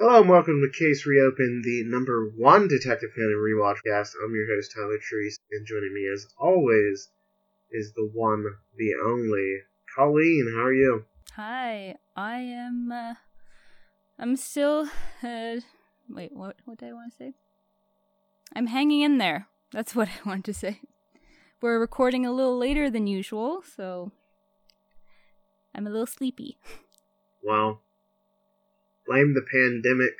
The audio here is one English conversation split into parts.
Hello and welcome to Case Reopened, the number one Detective Conan rewatch cast. I'm your host Tyler Treese, and joining me as always is the one, the only Colleen. How are you? Hi, I am. Uh, I'm still. Uh, wait, what? What did I want to say? I'm hanging in there. That's what I wanted to say. We're recording a little later than usual, so I'm a little sleepy. Well, blame the pandemic.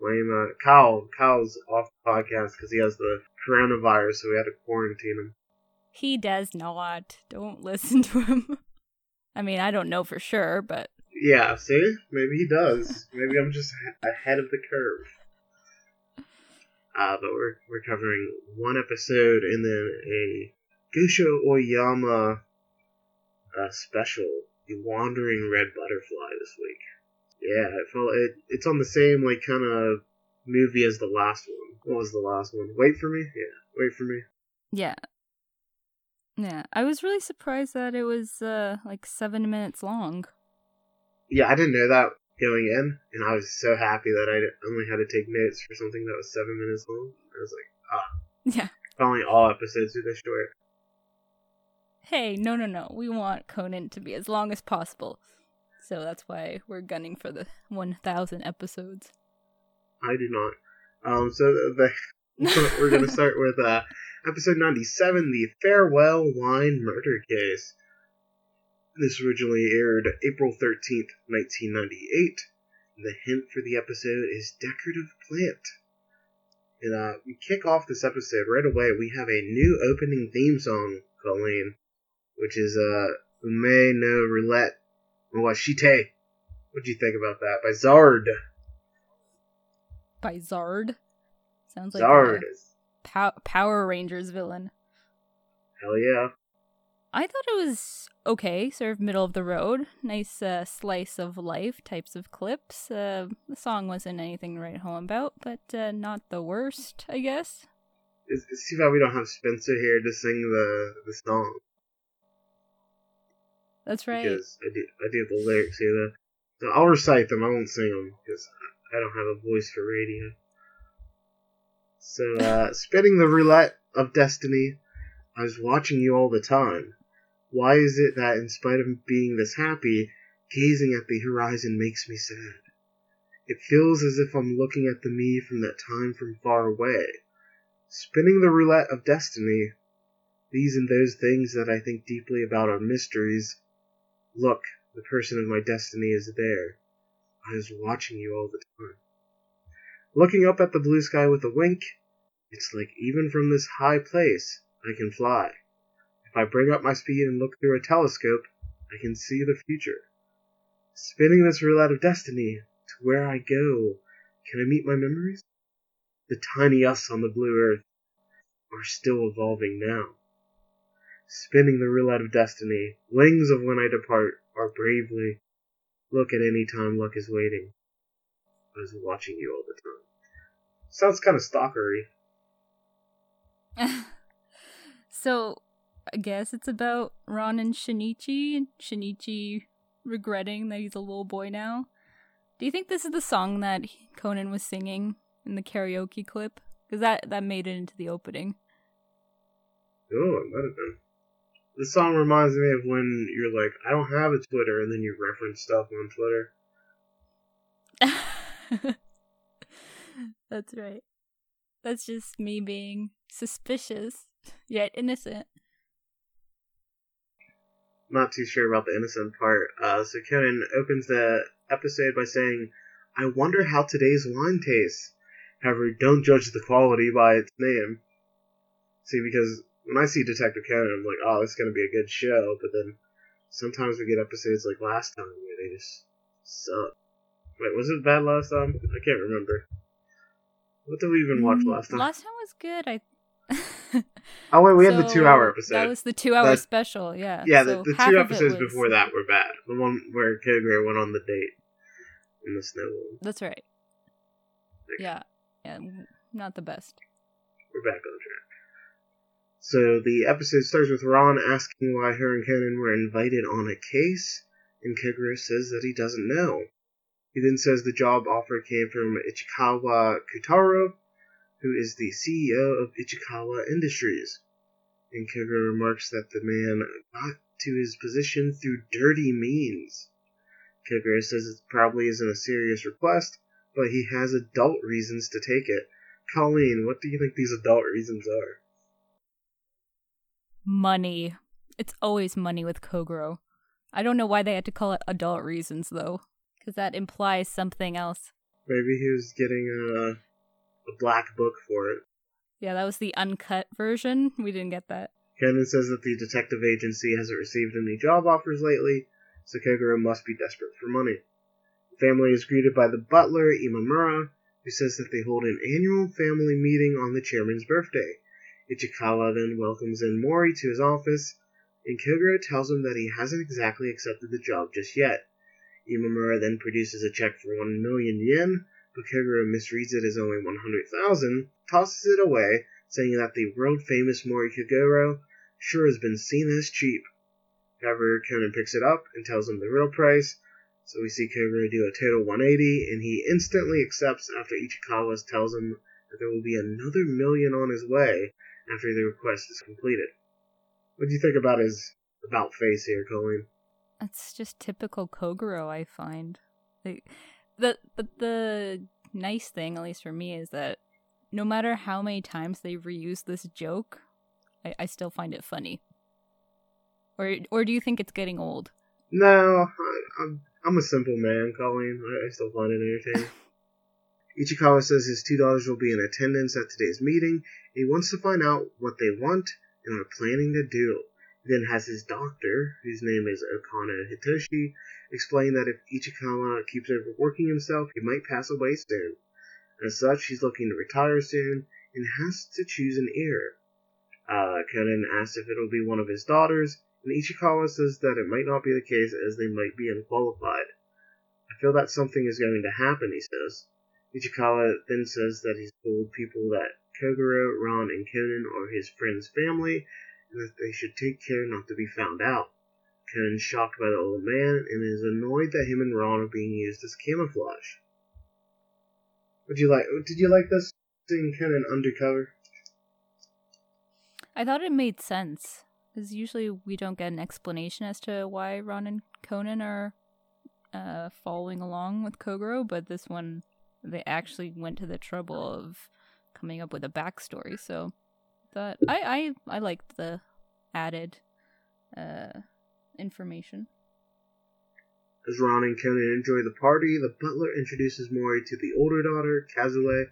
Blame uh, Kyle. Kyle's off the podcast because he has the coronavirus, so we had to quarantine him. He does not. Don't listen to him. I mean, I don't know for sure, but Yeah, see, maybe he does. maybe I'm just ahead of the curve. Uh, but we're we're covering one episode and then a Gosho Aoyama uh, special, the Wandering Red Butterfly this week. Yeah, it felt it. It's on the same like kind of movie as the last one. What was the last one? Wait for me. Yeah, wait for me. yeah. Yeah, I was really surprised that it was uh like 7 minutes long. Yeah, I didn't know that going in, and I was so happy that I only had to take notes for something that was seven minutes long. I was like, ah, Yeah. only all episodes were this short. Hey, no no no. We want Conan to be as long as possible. So that's why we're gunning for the 1000 episodes. I do not. Um, so the, the we're gonna start with uh episode ninety-seven, the farewell wine murder case. This originally aired April thirteenth, nineteen ninety-eight. The hint for the episode is decorative plant. And uh, we kick off this episode right away. We have a new opening theme song, Colleen, which is uh Unmei no Roulette Mawashite. What'd you think about that? By Zard. By Zard. Sounds like Zard. a Pow- Power Rangers villain. Hell yeah. I thought it was okay, sort of middle of the road. Nice uh, slice of life types of clips. Uh, the song wasn't anything to write home about, but uh, not the worst, I guess. It's, it's too bad we don't have Spencer here to sing the the song That's right. because I do I do the lyrics here. Though. So I'll recite them. I won't sing them because I don't have a voice for radio. So uh, spinning the roulette of destiny, I was watching you all the time. Why is it that in spite of being this happy, gazing at the horizon makes me sad? It feels as if I'm looking at the me from that time from far away. Spinning the roulette of destiny, these and those things that I think deeply about are mysteries. Look, the person of my destiny is there. I was watching you all the time. Looking up at the blue sky with a wink, it's like even from this high place, I can fly. If I bring up my speed and look through a telescope, I can see the future. Spinning this roulette of destiny, to where I go, can I meet my memories? The tiny us on the blue earth are still evolving now. Spinning the roulette of destiny, wings of when I depart are bravely. Look at any time luck is waiting. I was watching you all the time. Sounds kind of stalkery. so, I guess it's about Ron and Shinichi, and Shinichi regretting that he's a little boy now. Do you think this is the song that Conan was singing in the karaoke clip? Because that, that made it into the opening. Oh, it might have been. This song reminds me of when you're like, I don't have a Twitter, and then you reference stuff on Twitter. That's right. That's just me being suspicious, yet innocent. Not too sure about the innocent part. Uh, so Conan opens the episode by saying, I wonder how today's wine tastes. However, don't judge the quality by its name. See, because when I see Detective Conan, I'm like, oh, this is going to be a good show, but then sometimes we get episodes like last time where they just suck. Wait, was it bad last time? I can't remember. What did we even watch Mm, last time? Last time was good. I. oh wait, we had the two-hour episode. That was the two-hour That- special. Yeah. yeah, so the, the two episodes was- before that were bad. The one where Kogoro went on the date in the snow one. That's right. Yeah. Yeah. Not the best. We're back on track. So the episode starts with Ron asking why her and Conan were invited on a case, and Kogoro says that he doesn't know. He then says the job offer came from Ichikawa Kotaro, who is the CEO of Ichikawa Industries. And Kogoro remarks that the man got to his position through dirty means. Kogoro says it probably isn't a serious request, but he has adult reasons to take it. Colleen, what do you think these adult reasons are? Money. It's always money with Kogoro. I don't know why they had to call it adult reasons, though, because that implies something else. Maybe he was getting a, a black book for it. Yeah, that was the uncut version. We didn't get that. Conan says that the detective agency hasn't received any job offers lately, so Kogoro must be desperate for money. The family is greeted by the butler, Imamura, who says that they hold an annual family meeting on the chairman's birthday. Ichikawa then welcomes in Mori to his office, and Kogoro tells him that he hasn't exactly accepted the job just yet. Imamura then produces a check for 1 million yen, but Kogoro misreads it as only 100,000, tosses it away, saying that the world famous Mori Kogoro sure has been seen as cheap. However, Conan picks it up and tells him the real price, so we see Kogoro do a total 180, and he instantly accepts after Ichikawa tells him that there will be another million on his way after the request is completed. What do you think about his about face here, Colleen? That's just typical Kogoro, I find. Like, the but the nice thing, at least for me, is that no matter how many times they reuse this joke, I, I still find it funny. Or or do you think it's getting old? No, I, I'm I'm a simple man, Colleen. I, I still find it entertaining. Ichikawa says his two daughters will be in attendance at today's meeting. He wants to find out what they want and are planning to do. He then has his doctor, whose name is Okana Hitoshi, explain that if Ichikawa keeps overworking himself, he might pass away soon. As such, he's looking to retire soon and has to choose an heir. Uh, Conan asks if it'll be one of his daughters, and Ichikawa says that it might not be the case as they might be unqualified. I feel that something is going to happen, he says. Ichikawa then says that he's told people that Kogoro, Ron, and Conan are his friend's family, and that they should take care not to be found out. Conan's shocked by the old man and is annoyed that him and Ron are being used as camouflage. Would you like? Did you like this seeing Conan undercover? I thought it made sense because usually we don't get an explanation as to why Ron and Conan are uh, following along with Kogoro, but this one they actually went to the trouble of coming up with a backstory. So that I I I liked the added uh, information. As Ron and Conan enjoy the party, the butler introduces Mori to the older daughter, Kazue.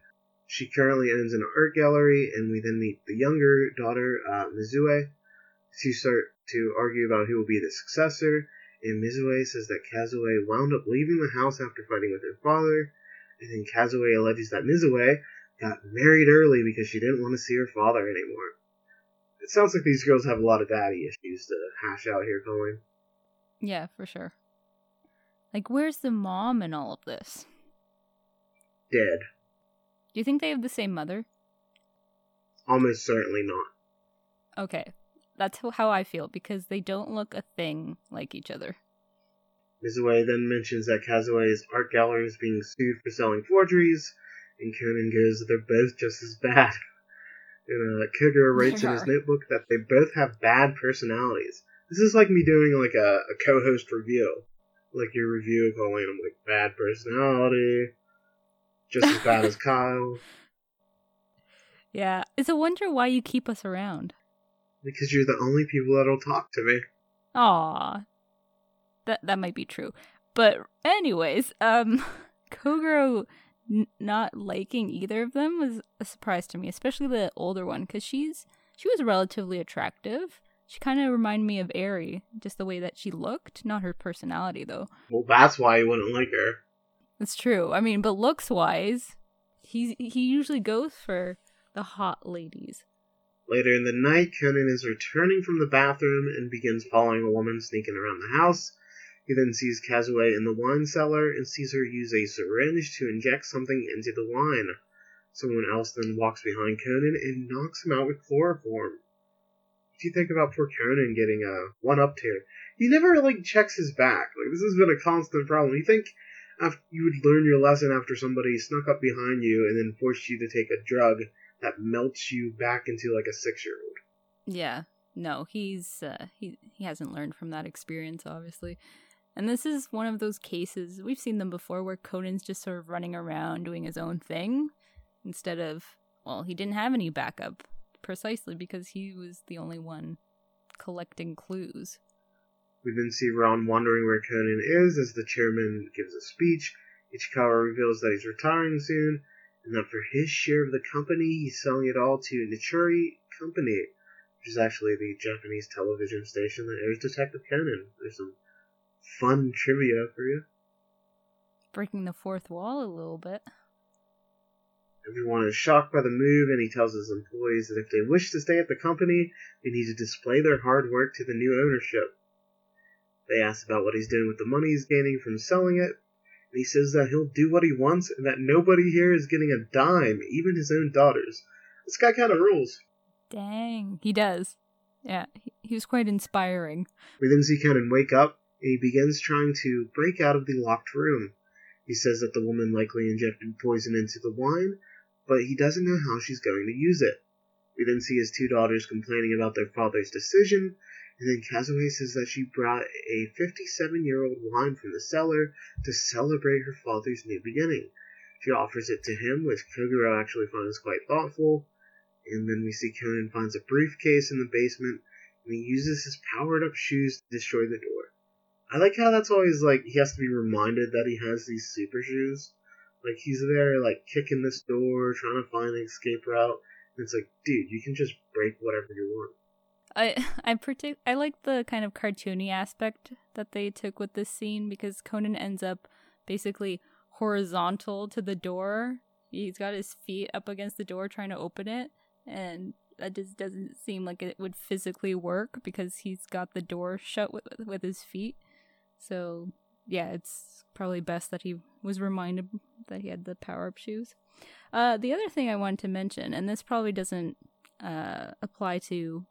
She currently owns an art gallery, and we then meet the younger daughter, uh, Mizue. Two start to argue about who will be the successor, and Mizue says that Kazue wound up leaving the house after fighting with her father, and then Kazue alleges that Mizue got married early because she didn't want to see her father anymore. It sounds like these girls have a lot of daddy issues to hash out here, Colleen. Yeah, for sure. Like, where's the mom in all of this? Dead. Do you think they have the same mother? Almost certainly not. Okay, that's how I feel because they don't look a thing like each other. Mizue then mentions that Kazue's art gallery is being sued for selling forgeries, and Conan goes that they're both just as bad. And uh, writes in his notebook that they both have bad personalities. This is like me doing like a, a co-host review, like your review calling them like bad personality, just as bad as Kyle. Yeah, it's a wonder why you keep us around. Because you're the only people that'll talk to me. Aw, that that might be true. But anyways, um, Kogoro n- not liking either of them was a surprise to me, especially the older one, because she's she was relatively attractive. She kind of reminded me of Eri, just the way that she looked, not her personality though. Well, that's why you wouldn't like her. That's true. I mean, but looks wise, he he usually goes for the hot ladies. Later in the night, Conan is returning from the bathroom and begins following a woman sneaking around the house. He then sees Kazue in the wine cellar and sees her use a syringe to inject something into the wine. Someone else then walks behind Conan and knocks him out with chloroform. What do you think about poor Conan getting a one up here? He never like checks his back. Like this has been a constant problem. You think after you would learn your lesson after somebody snuck up behind you and then forced you to take a drug that melts you back into like a six year old. Yeah. No, he's uh, he he hasn't learned from that experience, obviously. And this is one of those cases we've seen them before where Conan's just sort of running around doing his own thing instead of well, he didn't have any backup precisely because he was the only one collecting clues. We then see Ron wondering where Conan is as the chairman gives a speech. Ichikawa reveals that he's retiring soon, and that for his share of the company, he's selling it all to Nichuri Company, which is actually the Japanese television station that airs Detective Conan. There's some fun trivia for you. Breaking the fourth wall a little bit. Everyone is shocked by the move, and he tells his employees that if they wish to stay at the company, they need to display their hard work to the new ownership. They ask about what he's doing with the money he's gaining from selling it, and he says that he'll do what he wants and that nobody here is getting a dime, even his own daughters. This guy kind of rules. Dang, he does. Yeah, he, was quite inspiring. We then see Conan wake up, and he begins trying to break out of the locked room. He says that the woman likely injected poison into the wine, but he doesn't know how she's going to use it. We then see his two daughters complaining about their father's decision, and then Kazue says that she brought a 57 year old wine from the cellar to celebrate her father's new beginning. She offers it to him, which Kogoro actually finds quite thoughtful. And then we see Conan finds a briefcase in the basement, and he uses his powered up shoes to destroy the door. I like how that's always like he has to be reminded that he has these super shoes. Like he's there like kicking this door, trying to find an escape route. And it's like, dude, you can just break whatever you want. I I partic- I like the kind of cartoony aspect that they took with this scene because Conan ends up basically horizontal to the door. He's got his feet up against the door trying to open it, and that just doesn't seem like it would physically work because he's got the door shut with with his feet. So yeah, it's probably best that he was reminded that he had the power up shoes. Uh, the other thing I wanted to mention, and this probably doesn't uh, apply to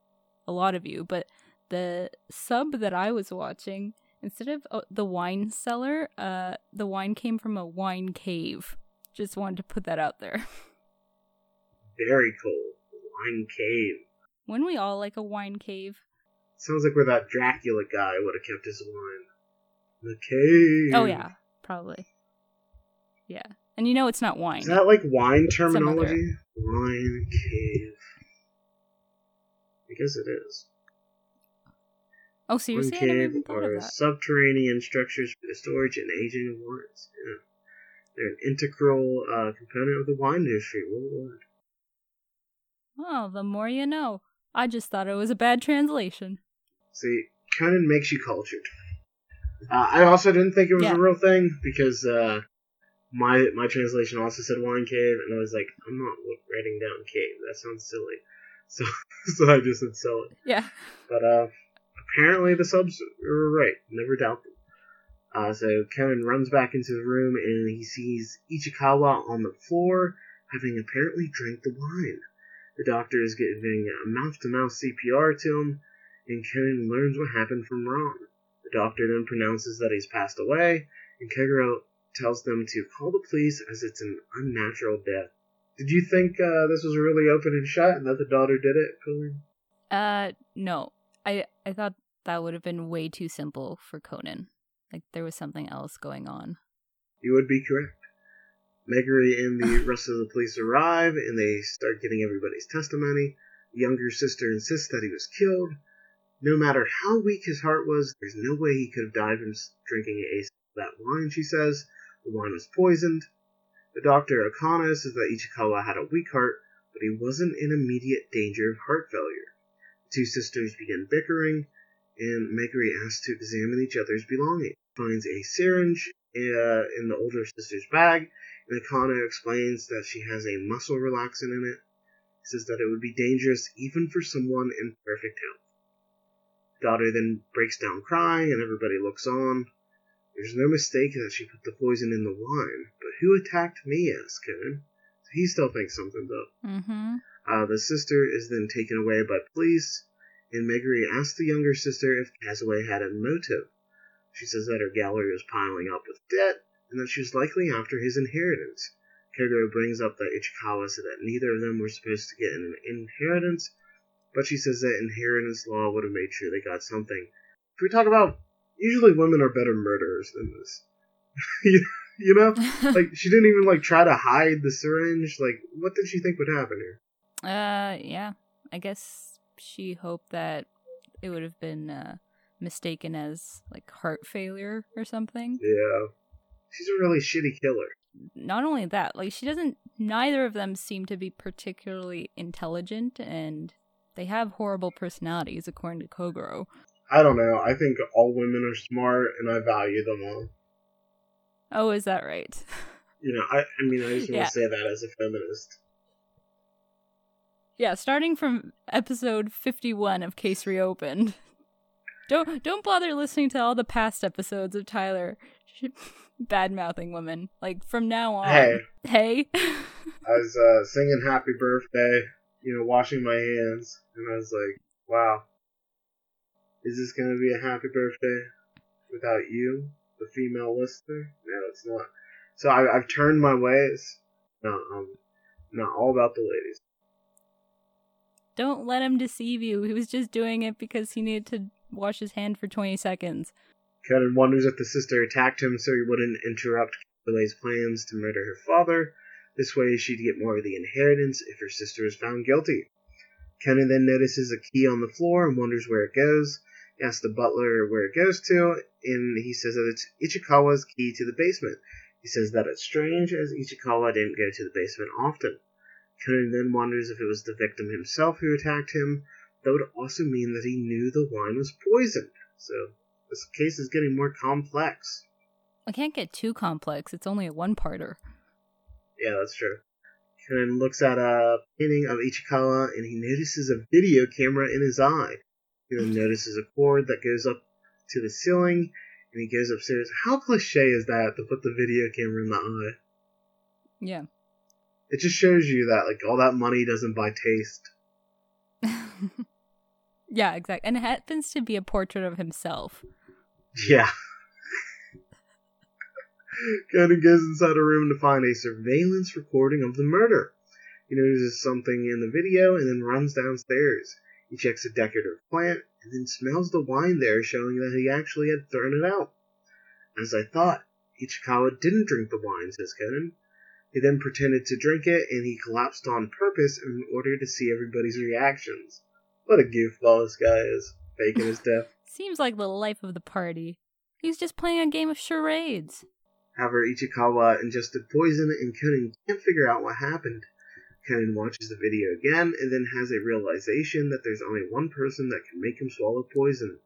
a lot of you, but the sub that I was watching, instead of uh, the wine cellar, uh, the wine came from a wine cave. Just wanted to put that out there. Very cool. Wine cave. When we all like a wine cave. Sounds like where that Dracula guy would have kept his wine. The cave. Oh yeah, probably. Yeah, and you know it's not wine. Is that like wine terminology? Wine cave. I guess it is. Oh Wine seriously, never cave are subterranean structures for the storage and aging of wines. Yeah. They're an integral uh, component of the wine industry worldwide. Oh, the more you know. I just thought it was a bad translation. See, Conan makes you cultured. Uh, I also didn't think it was Yeah. a real thing because uh, my my translation also said wine cave, and I was like, I'm not writing down cave. That sounds silly. So so I just said sell it. Yeah. But uh, apparently the subs were right. Never doubt them. Uh, so Conan runs back into the room and he sees Ichikawa on the floor, having apparently drank the wine. The doctor is giving a mouth to mouth CPR to him, and Conan learns what happened from Ron. Doctor then pronounces that he's passed away, and Kogoro tells them to call the police as it's an unnatural death. Did you think uh, this was really open and shut and that the daughter did it, Conan? Uh, no. I I thought that would have been way too simple for Conan. Like there was something else going on. You would be correct. Meguri and the rest of the police arrive, and they start getting everybody's testimony. The younger sister insists that he was killed. No matter how weak his heart was, there's no way he could have died from drinking a that wine, she says. The wine was poisoned. The doctor Akana says that Ichikawa had a weak heart, but he wasn't in immediate danger of heart failure. The two sisters begin bickering, and Meguri asks to examine each other's belongings. Finds a syringe uh, in the older sister's bag, and Akana explains that she has a muscle relaxant in it. Says that it would be dangerous even for someone in perfect health. Daughter then breaks down crying, and everybody looks on. There's no mistake that she put the poison in the wine, but who attacked me? asks Conan. He still thinks something's up. Mm-hmm. Uh, the sister is then taken away by police, and Meguri asks the younger sister if Kazue had a motive. She says that her gallery was piling up with debt, and that she was likely after his inheritance. Kogoro brings up that Ichikawa said that neither of them were supposed to get an inheritance, but she says that inheritance law would have made sure they got something. If we talk about, usually women are better murderers than this. you know, like she didn't even like try to hide the syringe. Like, what did she think would happen here? Uh, yeah. I guess she hoped that it would have been uh, mistaken as like heart failure or something. Yeah. She's a really shitty killer. Not only that, like she doesn't neither of them seem to be particularly intelligent and they have horrible personalities according to Kogoro. I don't know. I think all women are smart and I value them all. Oh, is that right? You know, I, I mean, I just want Yeah. to say that as a feminist. Yeah, starting from episode 51 of Case Reopened. Don't don't bother listening to all the past episodes of Tyler bad mouthing women. Like from now on. Hey. Hey. I was uh, singing "Happy Birthday," you know, washing my hands, and I was like, "Wow, is this gonna be a happy birthday without you, the female listener?" No, it's not. So I, I've turned my ways. No, um, not all about the ladies. don't let him deceive you. He was just doing it because he needed to wash his hand for 20 seconds. Conan wonders if the sister attacked him so he wouldn't interrupt Capulet's plans to murder her father. This way, she'd get more of the inheritance if her sister is found guilty. Conan then notices a key on the floor and wonders where it goes. He asks the butler where it goes to, and he says that it's Ichikawa's key to the basement. He says that it's strange, as Ichikawa didn't go to the basement often. Conan then wonders if it was the victim himself who attacked him. That would also mean that he knew the wine was poisoned. So this case is getting more complex. I can't get too complex. It's only a one-parter. Yeah, that's true. Conan looks at a painting of Ichikawa and he notices a video camera in his eye. He then notices a cord that goes up to the ceiling and he goes upstairs. How cliche is that to put the video camera in the eye? Yeah. It just shows you that like all that money doesn't buy taste. yeah, exactly. And it happens to be a portrait of himself. Yeah. Conan goes inside a room to find a surveillance recording of the murder. He notices something in the video and then runs downstairs. He checks a decorative plant and then smells the wine there, showing that he actually had thrown it out. As I thought, Ichikawa didn't drink the wine, says Conan. He then pretended to drink it and he collapsed on purpose in order to see everybody's reactions. What a goofball this guy is, faking his death. Seems like the life of the party. He's just playing a game of charades. However, Ichikawa ingested poison and Conan can't figure out what happened. Conan watches the video again and then has a realization that there's only one person that can make him swallow poison.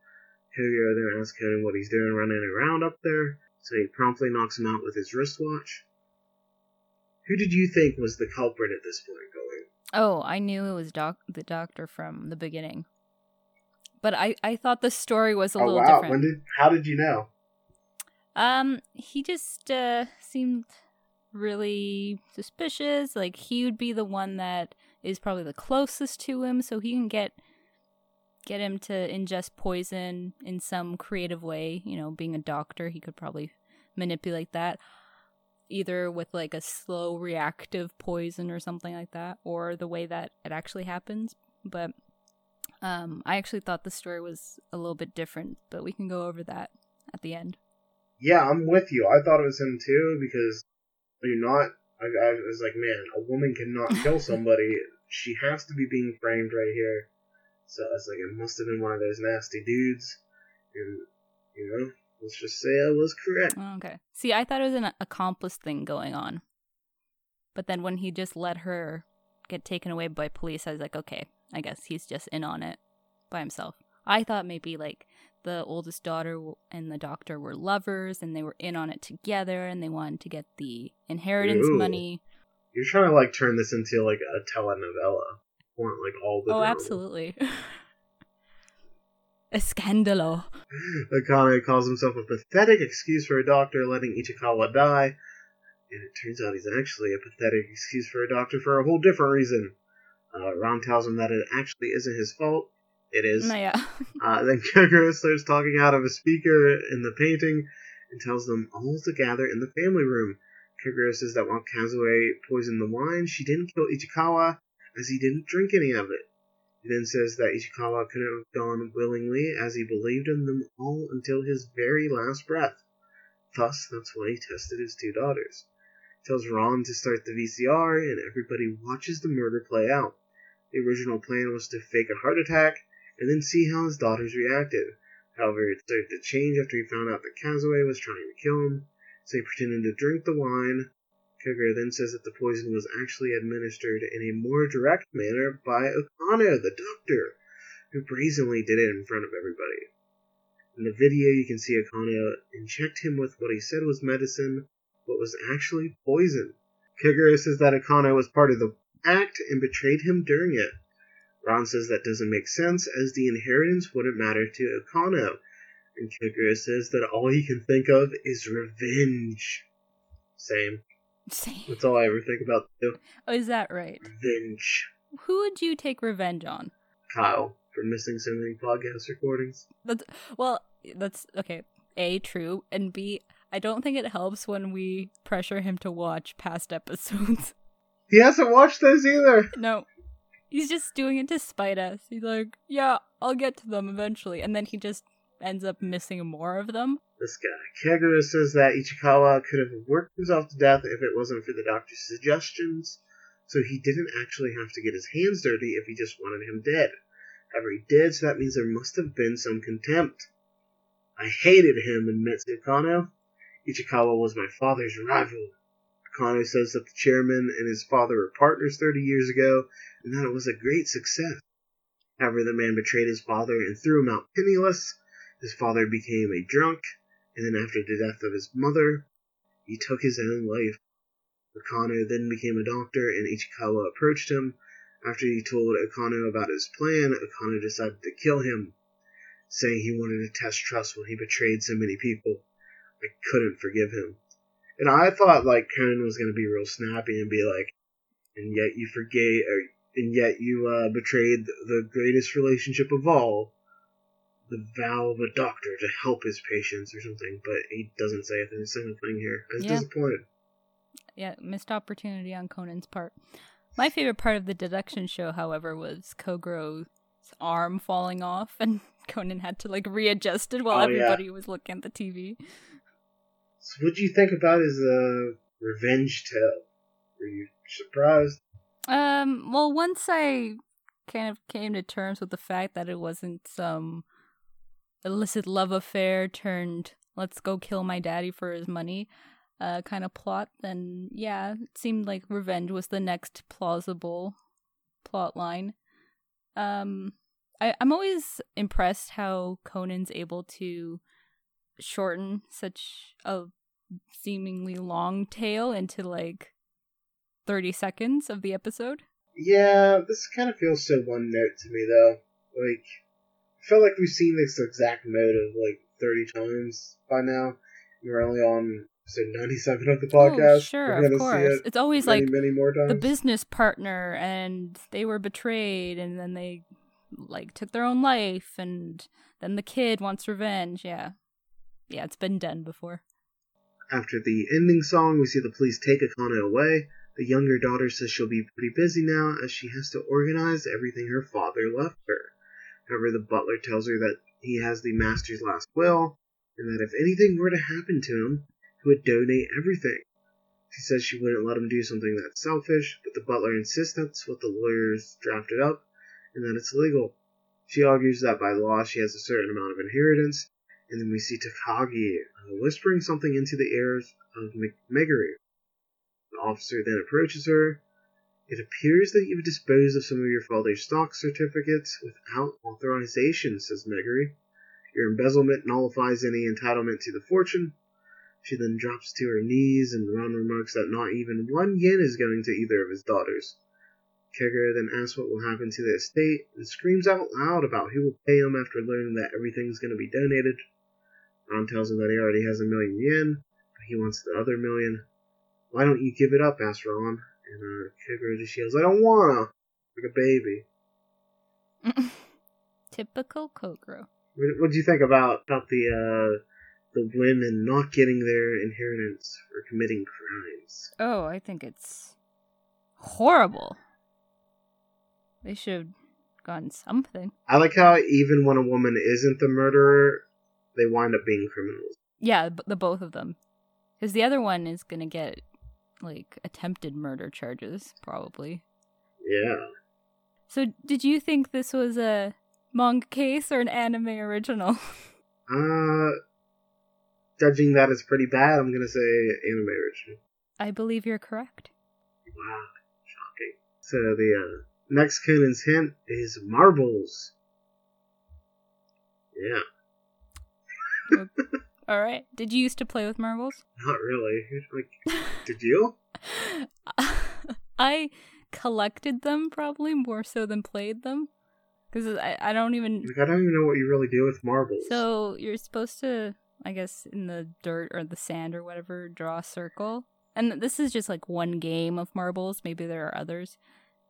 Kogoro then asks Conan what he's doing running around up there, so he promptly knocks him out with his wristwatch. Who did you think was the culprit at this point, Colleen? Oh, I knew it was doc- the doctor from the beginning. But I, I thought the story was a oh little wow! different. When did? How did you know? Um, he just uh seemed really suspicious. Like he would be the one that is probably the closest to him, so he can get get him to ingest poison in some creative way. You know, being a doctor, he could probably manipulate that either with like a slow reactive poison or something like that, or the way that it actually happens. But um, I actually thought the story was a little bit different, but we can go over that at the end. Yeah, I'm with you. I thought it was him too because you're not. I, I was like, man, a woman cannot kill somebody. she has to be being framed right here. So I was like, it must have been one of those nasty dudes. And, you know, let's just say I was correct. Oh, Okay. See, I thought it was an accomplice thing going on. But then when he just let her get taken away by police, I was like, okay, I guess he's just in on it by himself. I thought maybe like the oldest daughter and the doctor were lovers and they were in on it together and they wanted to get the inheritance Ooh. money. You're trying to, like, turn this into, like, a telenovela. Want, like, all the Oh, drama. absolutely. a scandalo. Akane calls himself a pathetic excuse for a doctor letting Ichikawa die, and it turns out he's actually a pathetic excuse for a doctor for a whole different reason. Uh, Ron tells him that it actually isn't his fault. It is. No, yeah. Uh, then Kogoro starts talking out of a speaker in the painting, and tells them all to gather in the family room. Kogoro says that while Kazue poisoned the wine, she didn't kill Ichikawa as he didn't drink any of it. He then says that Ichikawa couldn't have gone willingly as he believed in them all until his very last breath. Thus, that's why he tested his two daughters. He Tells Ron to start the VCR, and everybody watches the murder play out. The original plan was to fake a heart attack and then see how his daughters reacted. However, it started to change after he found out that Kazue was trying to kill him, so he pretended to drink the wine. Kogoro then says that the poison was actually administered in a more direct manner by Okano, the doctor, who brazenly did it in front of everybody. In the video, you can see Okano inject him with what he said was medicine, but was actually poison. Kogoro says that Okano was part of the act and betrayed him during it. Ron says that doesn't make sense, as the inheritance wouldn't matter to Okano, and Kogoro says that all he can think of is revenge. Same. Same. That's all I ever think about too. Oh, is that right? Revenge. Who would you take revenge on? Kyle for missing so many podcast recordings. That's well, that's okay. A true, and B. I don't think it helps when we pressure him to watch past episodes. He hasn't watched those either. no, he's just doing it to spite us. He's like, "Yeah, I'll get to them eventually," and then he just ends up missing more of them. This guy. Kogoro says that Ichikawa could have worked himself to death if it wasn't for the doctor's suggestions, so he didn't actually have to get his hands dirty if he just wanted him dead. However, he did, so that means there must have been some contempt. I hated him, admits Okano. Ichikawa was my father's rival. Okano says that the chairman and his father were partners 30 years ago, and that it was a great success. However, the man betrayed his father and threw him out penniless. His father became a drunk, and then after the death of his mother, he took his own life. Okano then became a doctor, and Ichikawa approached him. After he told Okano about his plan, Okano decided to kill him, saying he wanted to test trust when he betrayed so many people. I couldn't forgive him. And I thought like Conan was gonna be real snappy and be like, and yet you forgave, or and yet you uh, betrayed the greatest relationship of all, the vow of a doctor to help his patients or something. But he doesn't say a single thing here. I was Yeah. disappointed. Yeah, missed opportunity on Conan's part. My favorite part of the deduction show, however, was Kogoro's arm falling off, and Conan had to like readjust it while Oh, yeah. everybody was looking at the TV. So what do you think about his uh, revenge tale? Were you surprised? Um, well, once I kind of came to terms with the fact that it wasn't some illicit love affair turned let's go kill my daddy for his money uh kind of plot, then yeah, it seemed like revenge was the next plausible plot line. Um I, I'm always impressed how Conan's able to shorten such a seemingly long tale into like 30 seconds of the episode. Yeah, this kind of feels so one note to me though. Like, I feel like we've seen this exact mode of like 30 times by now. We're only on episode 97 of the oh, podcast. Oh, sure, of course. See it It's always many, like many more times. the business partner and they were betrayed and then they like took their own life and then the kid wants revenge. Yeah. Yeah, it's been done before. After the ending song, we see the police take Akana away. The younger daughter says she'll be pretty busy now as she has to organize everything her father left her. However, the butler tells her that he has the master's last will, and that if anything were to happen to him, he would donate everything. She says she wouldn't let him do something that's selfish, but the butler insists that's what the lawyers drafted up, and that it's legal. She argues that by law she has a certain amount of inheritance, and then we see Takagi uh, whispering something into the ears of Meg- Meguri. The officer then approaches her. It appears that you've disposed of some of your father's stock certificates without authorization, says Meguri. Your embezzlement nullifies any entitlement to the fortune. She then drops to her knees, and Ron remarks that not even one yen is going to either of his daughters. Kogoro then asks what will happen to the estate and screams out loud about who will pay him after learning that everything's going to be donated. Ron tells him that he already has a million yen, but he wants the other million. Why don't you give it up? asks Ron. And uh, Kogoro just yells, I don't wanna! Like a baby. Typical Kogoro. What what do you think about, about the uh, the women not getting their inheritance for committing crimes. Oh, I think it's horrible. They should have gotten something. I like how even when a woman isn't the murderer, they wind up being criminals. Yeah, the both of them. Because the other one is gonna get like attempted murder charges, probably. Yeah. So, did you think this was a manga case or an anime original? Uh, judging that as pretty bad, I'm gonna say anime original. I believe you're correct. Wow, shocking. So the uh, next Conan's hint is marbles. Yeah, All right. Did you used to play with marbles? not really. Like, did you? I collected them probably more so than played them. Because I, I don't even. Like, I don't even know what you really do with marbles. So you're supposed to, I guess, in the dirt or the sand or whatever, draw a circle. And this is just like one game of marbles. Maybe there are others.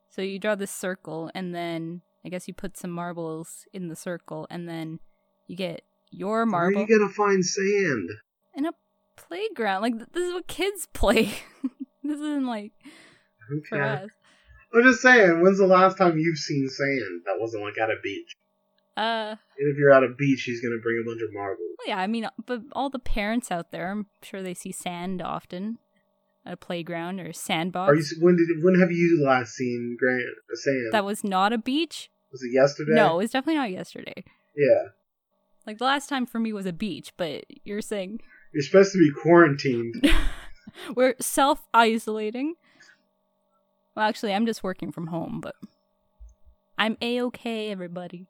So you draw this circle, and then I guess you put some marbles in the circle, and then you get your Where are marble you gonna find sand? in a playground. Like th- this is what kids play. this isn't like for Okay. us. I'm just saying, when's the last time you've seen sand that wasn't like at a beach? Uh, And if you're at a beach, he's gonna bring a bunch of marbles. well, yeah. I mean, but all the parents out there, I'm sure they see sand often at a playground or sandbox. Are you? When did? When have you last seen Grant uh, sand? that was not a beach. was it yesterday? No, it was definitely not yesterday. Yeah, Like the last time for me was a beach, but you're saying you're supposed to be quarantined. we're self isolating. Well, actually, I'm just working from home, but I'm a okay, everybody.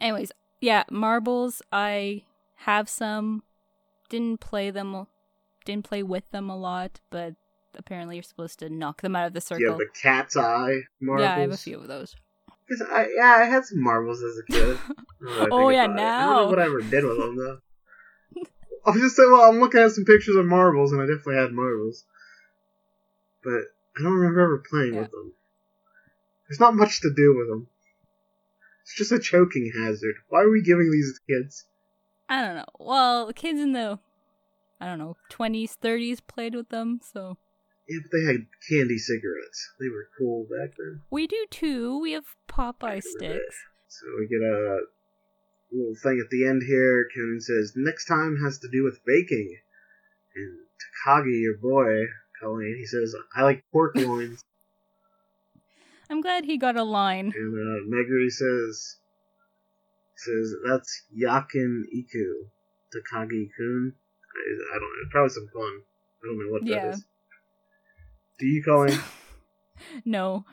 Anyways, yeah, marbles. I have some. Didn't play them. Didn't play with them a lot, but apparently you're supposed to knock them out of the circle. Yeah, the cat's eye marbles? Yeah, I have a few of those. 'Cause I, yeah, I had some marbles as a kid. Now that I Oh, yeah, about it. I don't now. know what I ever did with them though. I was just saying, well, I'm looking at some pictures of marbles, and I definitely had marbles, but I don't remember ever playing Yeah. with them. There's not much to do with them. It's just a choking hazard. Why are we giving these to kids? I don't know. Well, the kids in the, I don't know, 20s, 30s played with them, so. Yeah, but they had candy cigarettes. They were cool back then. We do too. We have Popeye sticks. So we get a little thing at the end here. Conan says, next time has to do with baking. And Takagi, your boy, Colleen, he says, I like pork loins. I'm glad he got a line. and uh, Meguri says, says, that's Yakiniku, Takagi kun. I, I don't know, probably some fun. I don't know what Yeah. that is. Do you, Colleen? No.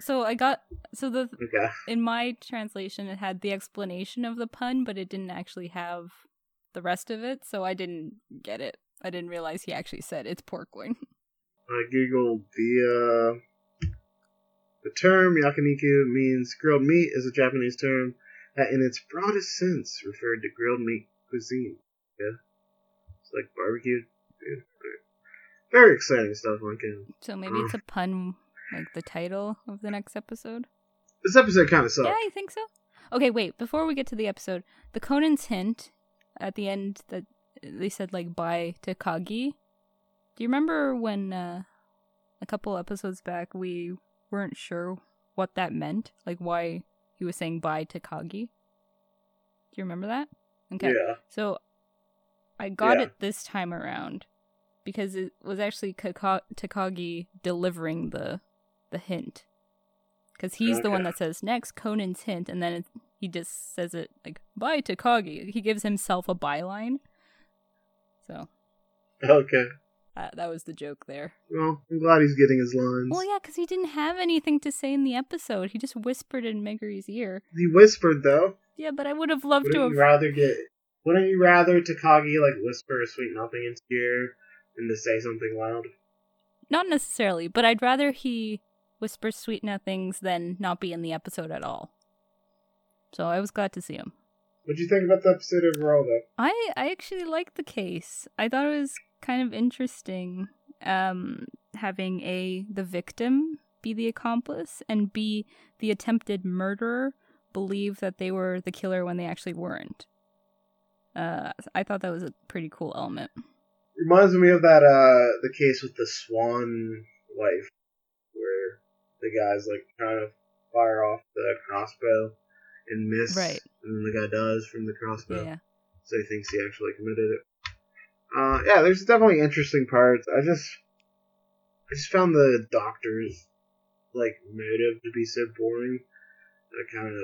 So I got so the okay. in my translation it had the explanation of the pun, but it didn't actually have the rest of it, so I didn't get it. I didn't realize he actually said it's pork loin. I googled the uh, the term yakiniku means grilled meat is a Japanese term that, in its broadest sense, referred to grilled meat cuisine. Yeah, it's like barbecue. Very exciting stuff on Ken. So maybe it's a pun like the title of the next episode. This episode kind of sucks. Yeah, you think so? Okay, wait. Before we get to the episode, the Conan's hint at the end that they said like bye to Kagi. Do you remember when uh, a couple episodes back we weren't sure what that meant? Like why he was saying bye to Kagi? Do you remember that? Okay. Yeah. So I got Yeah. it this time around because it was actually Takagi delivering the the hint. Because he's the one that says next Conan's hint, and then it, he just says it like bye Takagi. He gives himself a byline. So Okay. uh, that was the joke there. Well, I'm glad he's getting his lines. Well, yeah, because he didn't have anything to say in the episode. He just whispered in Meguri's ear. He whispered though. Yeah, but I would have loved to Wouldn't have. you rather get? Wouldn't you rather Takagi like whisper a sweet nothing into your ear than to say something loud? Not necessarily, but I'd rather he whisper sweet nothings than not be in the episode at all. So I was glad to see him. What'd you think about the episode overall, though? I I actually liked the case. I thought it was kind of interesting um having a the victim be the accomplice and b the attempted murderer believe that they were the killer when they actually weren't. Uh, I thought that was a pretty cool element. Reminds me of that uh the case with the swan wife, where the guy's like trying to fire off the crossbow and miss, Right. and then the guy does from the crossbow, Yeah. so he thinks he actually committed it. Uh, yeah, there's definitely interesting parts. I just, I just found the doctor's like motive to be so boring. That kind of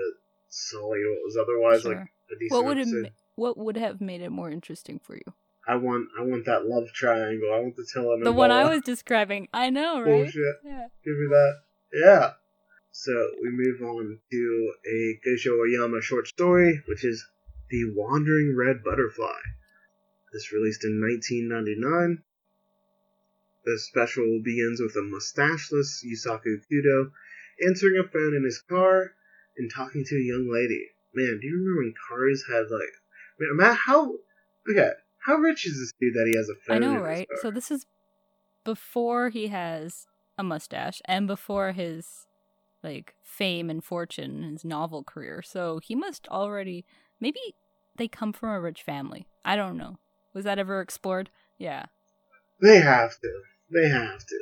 sullied what was otherwise like a decent What would it what would have made it more interesting for you? I want, I want that love triangle. I want the telenovela. The one I was describing. I know, right? Bullshit. Yeah. Give me that. Yeah. So we move on to a Gosho Aoyama short story, which is The Wandering Red Butterfly. This released in 1999. The special begins with a mustacheless Yusaku Kudo answering a phone in his car and talking to a young lady. Man, do you remember when cars had like, man, Matt, how, okay, how rich is this dude that he has a phone? I know, right? So this is before he has a mustache and before his like fame and fortune, and his novel career. So he must already maybe they come from a rich family. I don't know. Was that ever explored? Yeah. They have to. They have to.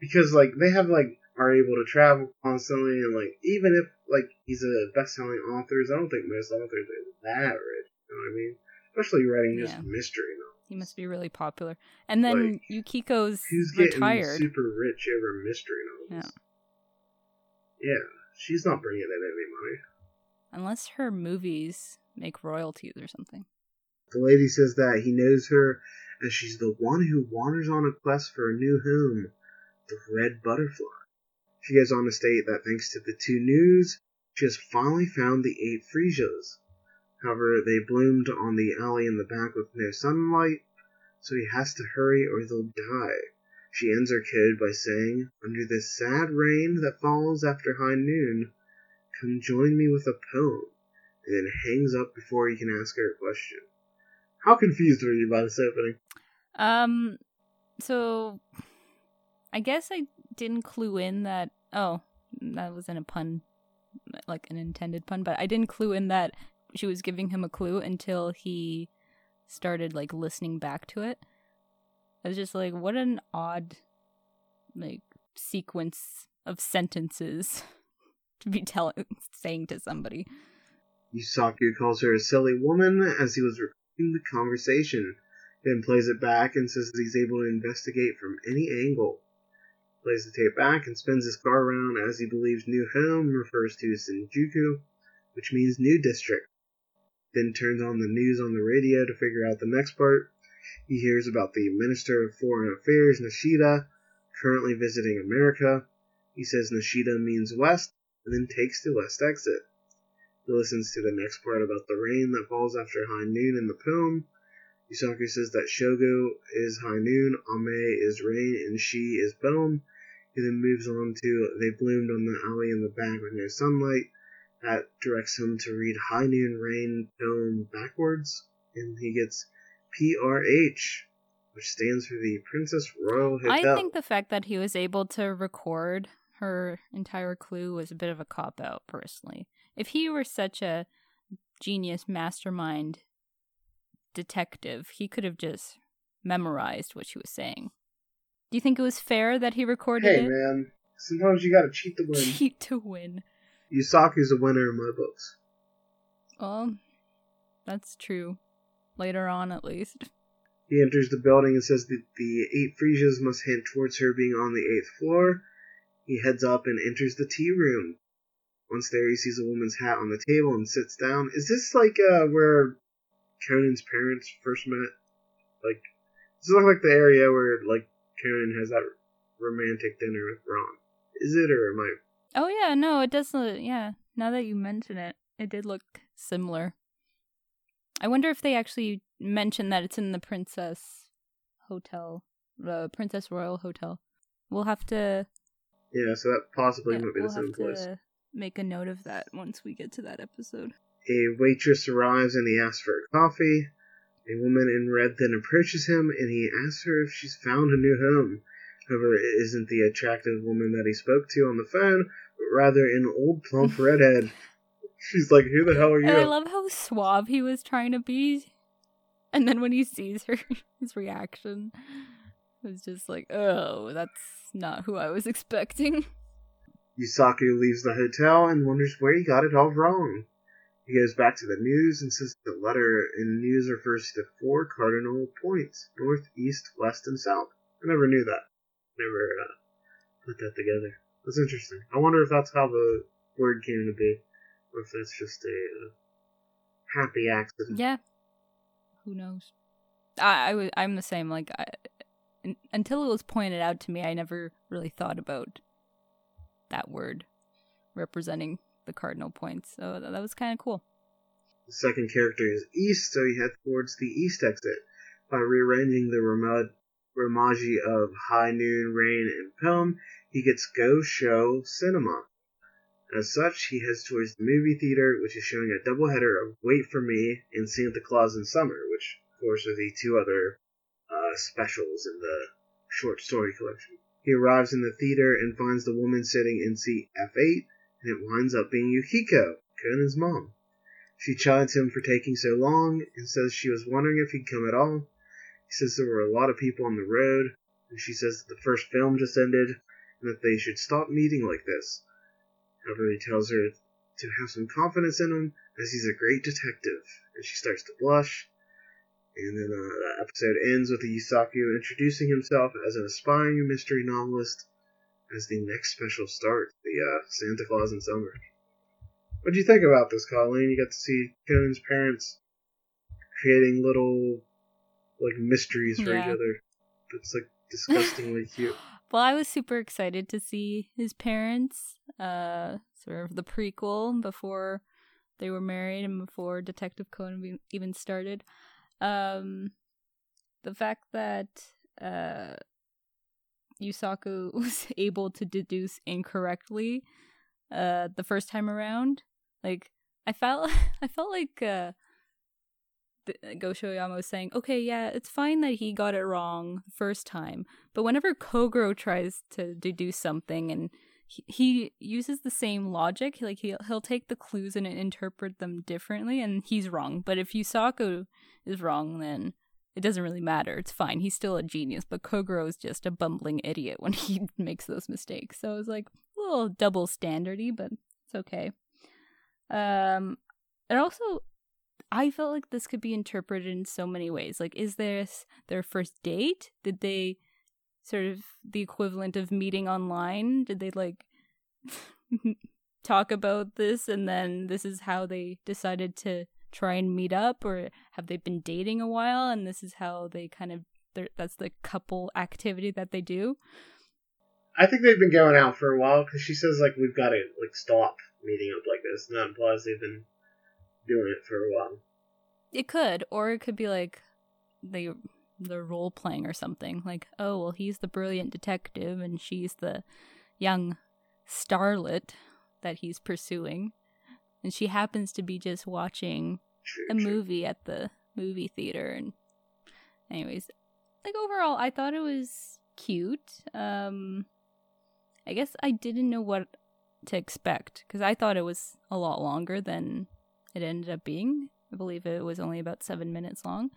Because like they have like are able to travel constantly and like even if like he's a best selling author, I don't think most authors are that rich. You know what I mean? Especially writing just Yeah. mystery novels. He must be really popular. And then Like, Yukiko's getting retired. super rich over mystery novels? Yeah. She's not bringing in any money. Unless her movies make royalties or something. The lady says that he knows her as she's the one who wanders on a quest for a new home, the red butterfly. She goes on to state that thanks to the two news, she has finally found the eight freesias. However, they bloomed on the alley in the back with no sunlight, so he has to hurry or they'll die. She ends her code by saying, Under this sad rain that falls after high noon, come join me with a poem, and then hangs up before he can ask her a question. How confused were you by this opening? Um, so I guess I didn't clue in that. Oh, that wasn't a pun, like an intended pun, but I didn't clue in that she was giving him a clue until he started like listening back to it. I was just like, what an odd, like, sequence of sentences to be telling, saying to somebody. Yusaku calls her a silly woman as he was recording the conversation, then plays it back and says that he's able to investigate from any angle. Plays the tape back and spins his car around as he believes new home refers to Shinjuku, which means new district. Then turns on the news on the radio to figure out the next part. He hears about the Minister of Foreign Affairs, Nishida, currently visiting America. He says Nishida means west, and then takes the west exit. He listens to the next part about the rain that falls after high noon in the poem. Yusaku says that Shogo is high noon, Ame is rain, and she is poem. He then moves on to they bloomed on the alley in the back with no sunlight. That directs him to read high noon rain poem backwards, and he gets PRH, which stands for the Princess Royal Hotel. I think the fact that he was able to record her entire clue was a bit of a cop out, personally. If he were such a genius mastermind detective, he could have just memorized what she was saying. Do you think it was fair that he recorded hey it? man, sometimes you gotta cheat to win. Cheat to win. Yusaku's a winner in my books. Well, that's true. Later on, at least. He enters the building and says that the eight Freesias must hint towards her being on the eighth floor. He heads up and enters the tea room. Once there, he sees a woman's hat on the table and sits down. Is this like uh, where Conan's parents first met? Like, does it look like the area where like Conan has that romantic dinner with Ran? Is it, or am I? Oh, yeah, no, it does look. Yeah, now that you mention it, it did look similar. I wonder if they actually mention that it's in the Princess Hotel, the Princess Royal Hotel. We'll have to. Yeah, so that possibly yeah, might be we'll the same have place. to make a note of that once we get to that episode. A waitress arrives and he asks for a coffee. A woman in red then approaches him and he asks her if she's found a new home. However, it isn't the attractive woman that he spoke to on the phone, rather an old plump redhead. She's like, Who the hell are you?" And I love how suave he was trying to be. And then when he sees her, his reaction was just like, oh, that's not who I was expecting. Yusaku leaves the hotel and wonders where he got it all wrong. He goes back to the news and says the letter in news refers to four cardinal points north, east, west, and south. I never knew that. Never uh, put that together. That's interesting. I wonder if that's how the word came to be, or if that's just a uh, happy accident. Yeah. Who knows? I, I was, I'm the same. Like, I, until it was pointed out to me, I never really thought about that word representing the cardinal points. So that, that was kind of cool. The second character is east, so he heads towards the east exit by rearranging the Rama- Romaji of High Noon, Rain, and Film. He gets Go Show Cinema. As such, he heads towards the movie theater, which is showing a doubleheader of Wait for Me and Santa Claus in Summer, which, of course, are the two other uh, specials in the short story collection. He arrives in the theater and finds the woman sitting in seat F8, and it winds up being Yukiko, Conan's mom. She chides him for taking so long and says she was wondering if he'd come at all. He says there were a lot of people on the road, and she says that the first film just ended and that they should stop meeting like this. However, he tells her to have some confidence in him as he's a great detective, and she starts to blush. And then uh, the episode ends with Yusaku introducing himself as an aspiring mystery novelist as the next special starts, the uh, Santa Claus in Summer. What do you think about this, Colleen? You got to see Conan's parents creating little like mysteries for Yeah. each other. That's like disgustingly cute. Well, I was super excited to see his parents, uh, sort of the prequel before they were married and before Detective Conan even started. Um, the fact that uh, Yusaku was able to deduce incorrectly uh, the first time around, like I felt, I felt like uh, the- Gosho Aoyama saying, okay, yeah, it's fine that he got it wrong the first time, but whenever Kogoro tries to deduce something and he, he uses the same logic, like he'll, he'll take the clues and interpret them differently, and he's wrong. But if Yusaku is wrong, then it doesn't really matter. It's fine. He's still a genius, but Kogoro is just a bumbling idiot when he makes those mistakes. So it's like a little double standardy, but it's okay. Um, and also, I felt like this could be interpreted in so many ways. Like, is this their first date? Did they sort of the equivalent of meeting online? Did they like talk about this and then this is how they decided to try and meet up or have they been dating a while and this is how they kind of that's the couple activity that they do? I think they've been going out for a while because she says like we've got to like stop meeting up like this, and that implies they've been doing it for a while. It could, or it could be like they the role playing or something. Like, oh well, he's the brilliant detective and she's the young starlet that he's pursuing, and she happens to be just watching True, a true. movie at the movie theater. And anyways, like overall, I thought it was cute. Um, I guess I didn't know what to expect because I thought it was a lot longer than it ended up being. I believe it was only about seven minutes long.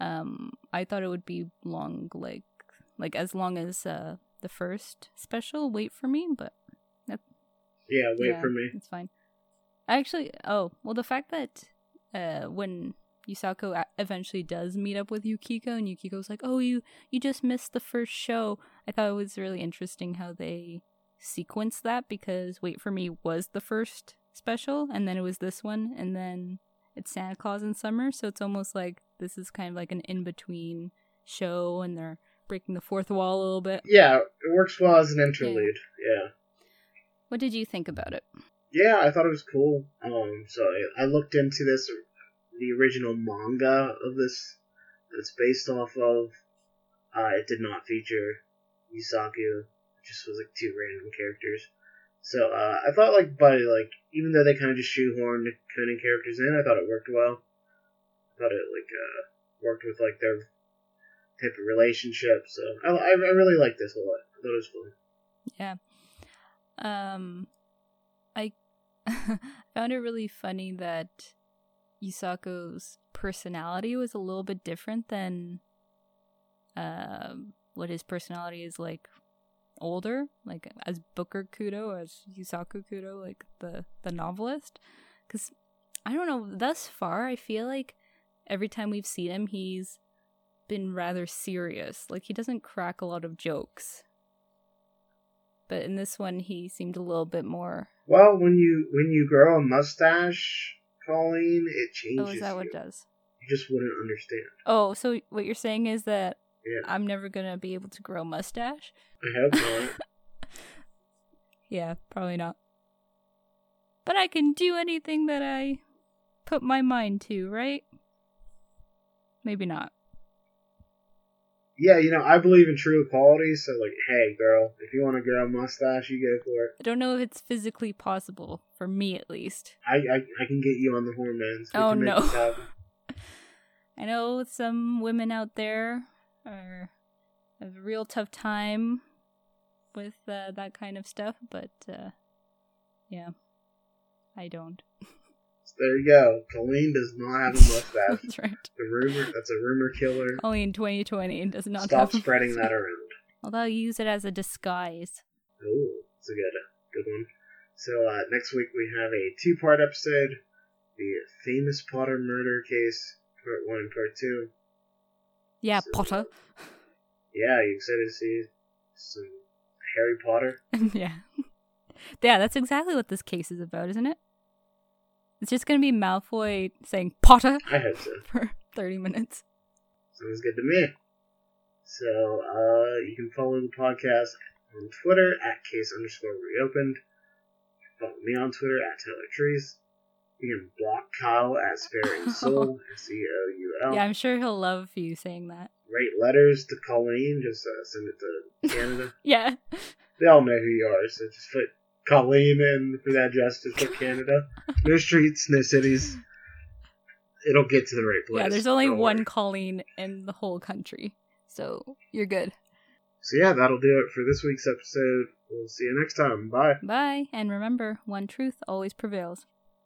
Um, I thought it would be long, like like as long as uh, the first special. Wait for me, but Yeah, wait yeah, for me. It's fine. Actually, oh well, the fact that uh, when Yusaku eventually does meet up with Yukiko, and Yukiko's like, "Oh, you you just missed the first show," I thought it was really interesting how they sequenced that because Wait for Me was the first special, and then it was this one, and then it's Santa Claus in summer, so it's almost like this is kind of like an in between show, and they're breaking the fourth wall a little bit. Yeah, it works well as an interlude. Yeah. What did you think about it? Yeah, I thought it was cool. Um, so I, I looked into this, the original manga of this that's based off of. Uh, it did not feature Yusaku. It just was like two random characters. So uh, I thought like by like even though they kind of just shoehorned Conan characters in, I thought it worked well. I thought it like uh, worked with like their type of relationship. So I, I, really liked this a lot. I thought it was fun. Yeah. Um I found it really funny that Yusaku's personality was a little bit different than um what his personality is like older, like as Booker Kudo, as Yusaku Kudo, like the the novelist. Because I don't know, thus far, I feel like every time we've seen him, he's been rather serious. Like he doesn't crack a lot of jokes. But in this one, he seemed a little bit more. Well, when you when you grow a mustache, Colleen, it changes. Oh, is that you. what it does? You just wouldn't understand. Oh, so what you're saying is that Yeah, I'm never gonna be able to grow a mustache? I hope not. Yeah, probably not. But I can do anything that I put my mind to, right? Maybe not. yeah, you know, I believe in true equality. So, like, hey, girl, if you want to grow a mustache, you go for it. I don't know if it's physically possible, for me at least. I I, I can get you on the hormones. We Oh, no. I know some women out there are have a real tough time with uh, that kind of stuff, but uh, yeah, I don't. So there you go. Colleen does not have a mustache. That's right. the rumor that's a rumor killer. Only in 2020 it does not Stop spreading that around. Although use it as a disguise. Oh, it's a good, good one. So uh, next week we have a two-part episode, the famous Potter murder case, part one and part two. Yeah, So- Potter. Yeah, you excited to see some Harry Potter? yeah. Yeah, that's exactly what this case is about, isn't it? It's just gonna be Malfoy saying Potter I hope so. for 30 minutes. Sounds good to me. So uh, you can follow the podcast on Twitter at case underscore reopened. Follow me on Twitter at Tyler Trees. You can block Kyle at Sparing Soul, S E O U L. Yeah, I'm sure he'll love you saying that. Write letters to Colleen, just uh, send it to Canada. Yeah. they all know who you are, so just put Colleen in for that address, just put Canada. No streets, no cities. It'll get to the right place. Yeah, there's only Don't one worry. Colleen in the whole country. So you're good. So yeah, that'll do it for this week's episode. We'll see you next time. Bye. Bye. And remember, one truth always prevails.